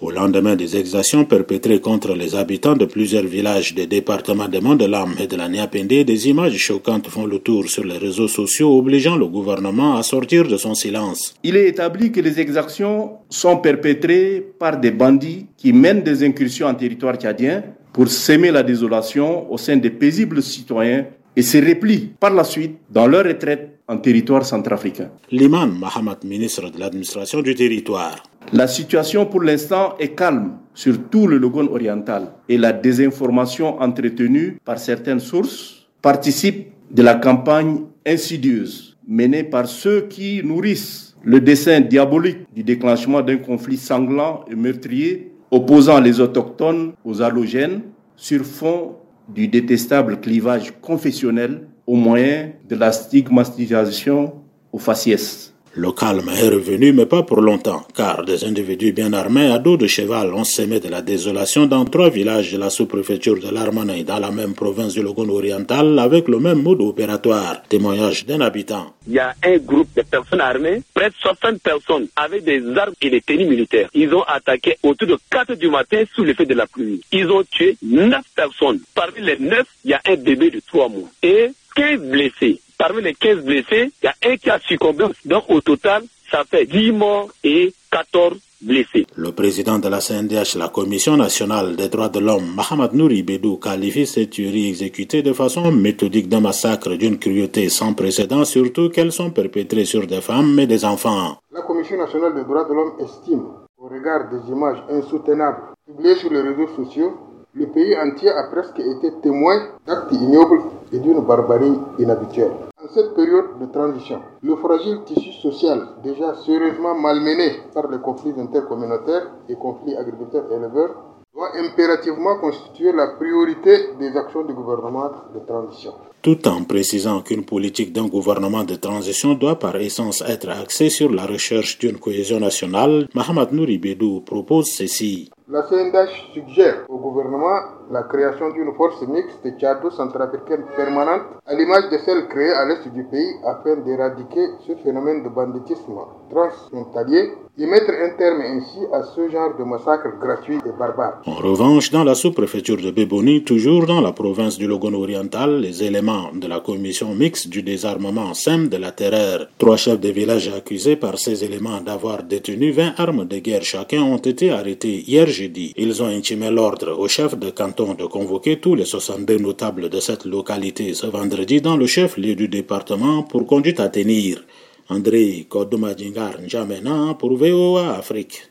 Au lendemain des exactions perpétrées contre les habitants de plusieurs villages des départements de Mondelam et de la Niapende, des images choquantes font le tour sur les réseaux sociaux, obligeant le gouvernement à sortir de son silence. Il est établi que les exactions sont perpétrées par des bandits qui mènent des incursions en territoire tchadien pour semer la désolation au sein des paisibles citoyens et se replient par la suite dans leur retraite en territoire centrafricain. L'imam Mahamat, ministre de l'administration du territoire. La situation pour l'instant est calme sur tout le Logone oriental et la désinformation entretenue par certaines sources participe de la campagne insidieuse menée par ceux qui nourrissent le dessein diabolique du déclenchement d'un conflit sanglant et meurtrier opposant les autochtones aux halogènes sur fond du détestable clivage confessionnel au moyen de la stigmatisation aux faciès. Le calme est revenu, mais pas pour longtemps, car des individus bien armés à dos de cheval ont semé de la désolation dans trois villages de la sous-préfecture de l'Armanay, dans la même province du Logon oriental, avec le même mode opératoire. Témoignage d'un habitant. Il y a un groupe de personnes armées, près de 60 personnes, avec des armes et des tenues militaires. Ils ont attaqué autour de 4 du matin sous l'effet de la pluie. Ils ont tué 9 personnes. Parmi les 9, il y a un bébé de 3 mois. Et 15 blessés. Parmi les 15 blessés, il y a un qui a succombé. Donc au total, ça fait 10 morts et 14 blessés. Le président de la CNDH, la Commission nationale des droits de l'homme, Mohamed Nouri Bedou, qualifie ces tueries exécutées de façon méthodique d'un massacre d'une cruauté sans précédent, surtout qu'elles sont perpétrées sur des femmes et des enfants. La Commission nationale des droits de l'homme estime, au regard des images insoutenables publiées sur les réseaux sociaux, le pays entier a presque été témoin d'actes ignobles et d'une barbarie inhabituelle. Cette période de transition, le fragile tissu social, déjà sérieusement malmené par les conflits intercommunautaires et conflits agriculteurs-éleveurs, doit impérativement constituer la priorité des actions du gouvernement de transition. Tout en précisant qu'une politique d'un gouvernement de transition doit par essence être axée sur la recherche d'une cohésion nationale, Mohamed Nouri Bedou propose ceci. La CNDH suggère au gouvernement la création d'une force mixte tchado-centrafricaine permanente à l'image de celle créée à l'est du pays afin d'éradiquer ce phénomène de banditisme transfrontalier et mettre un terme ainsi à ce genre de massacre gratuit et barbare. En revanche, dans la sous-préfecture de Béboni, toujours dans la province du Logon oriental, les éléments de la commission mixte du désarmement sèment de la terreur. Trois chefs de village accusés par ces éléments d'avoir détenu 20 armes de guerre chacun ont été arrêtés hier jeudi. Ils ont intimé l'ordre au chef de canton de convoquer tous les 62 notables de cette localité ce vendredi dans le chef-lieu du département pour conduite à tenir. André Kodoumadjingar N'Djamena pour VOA Afrique.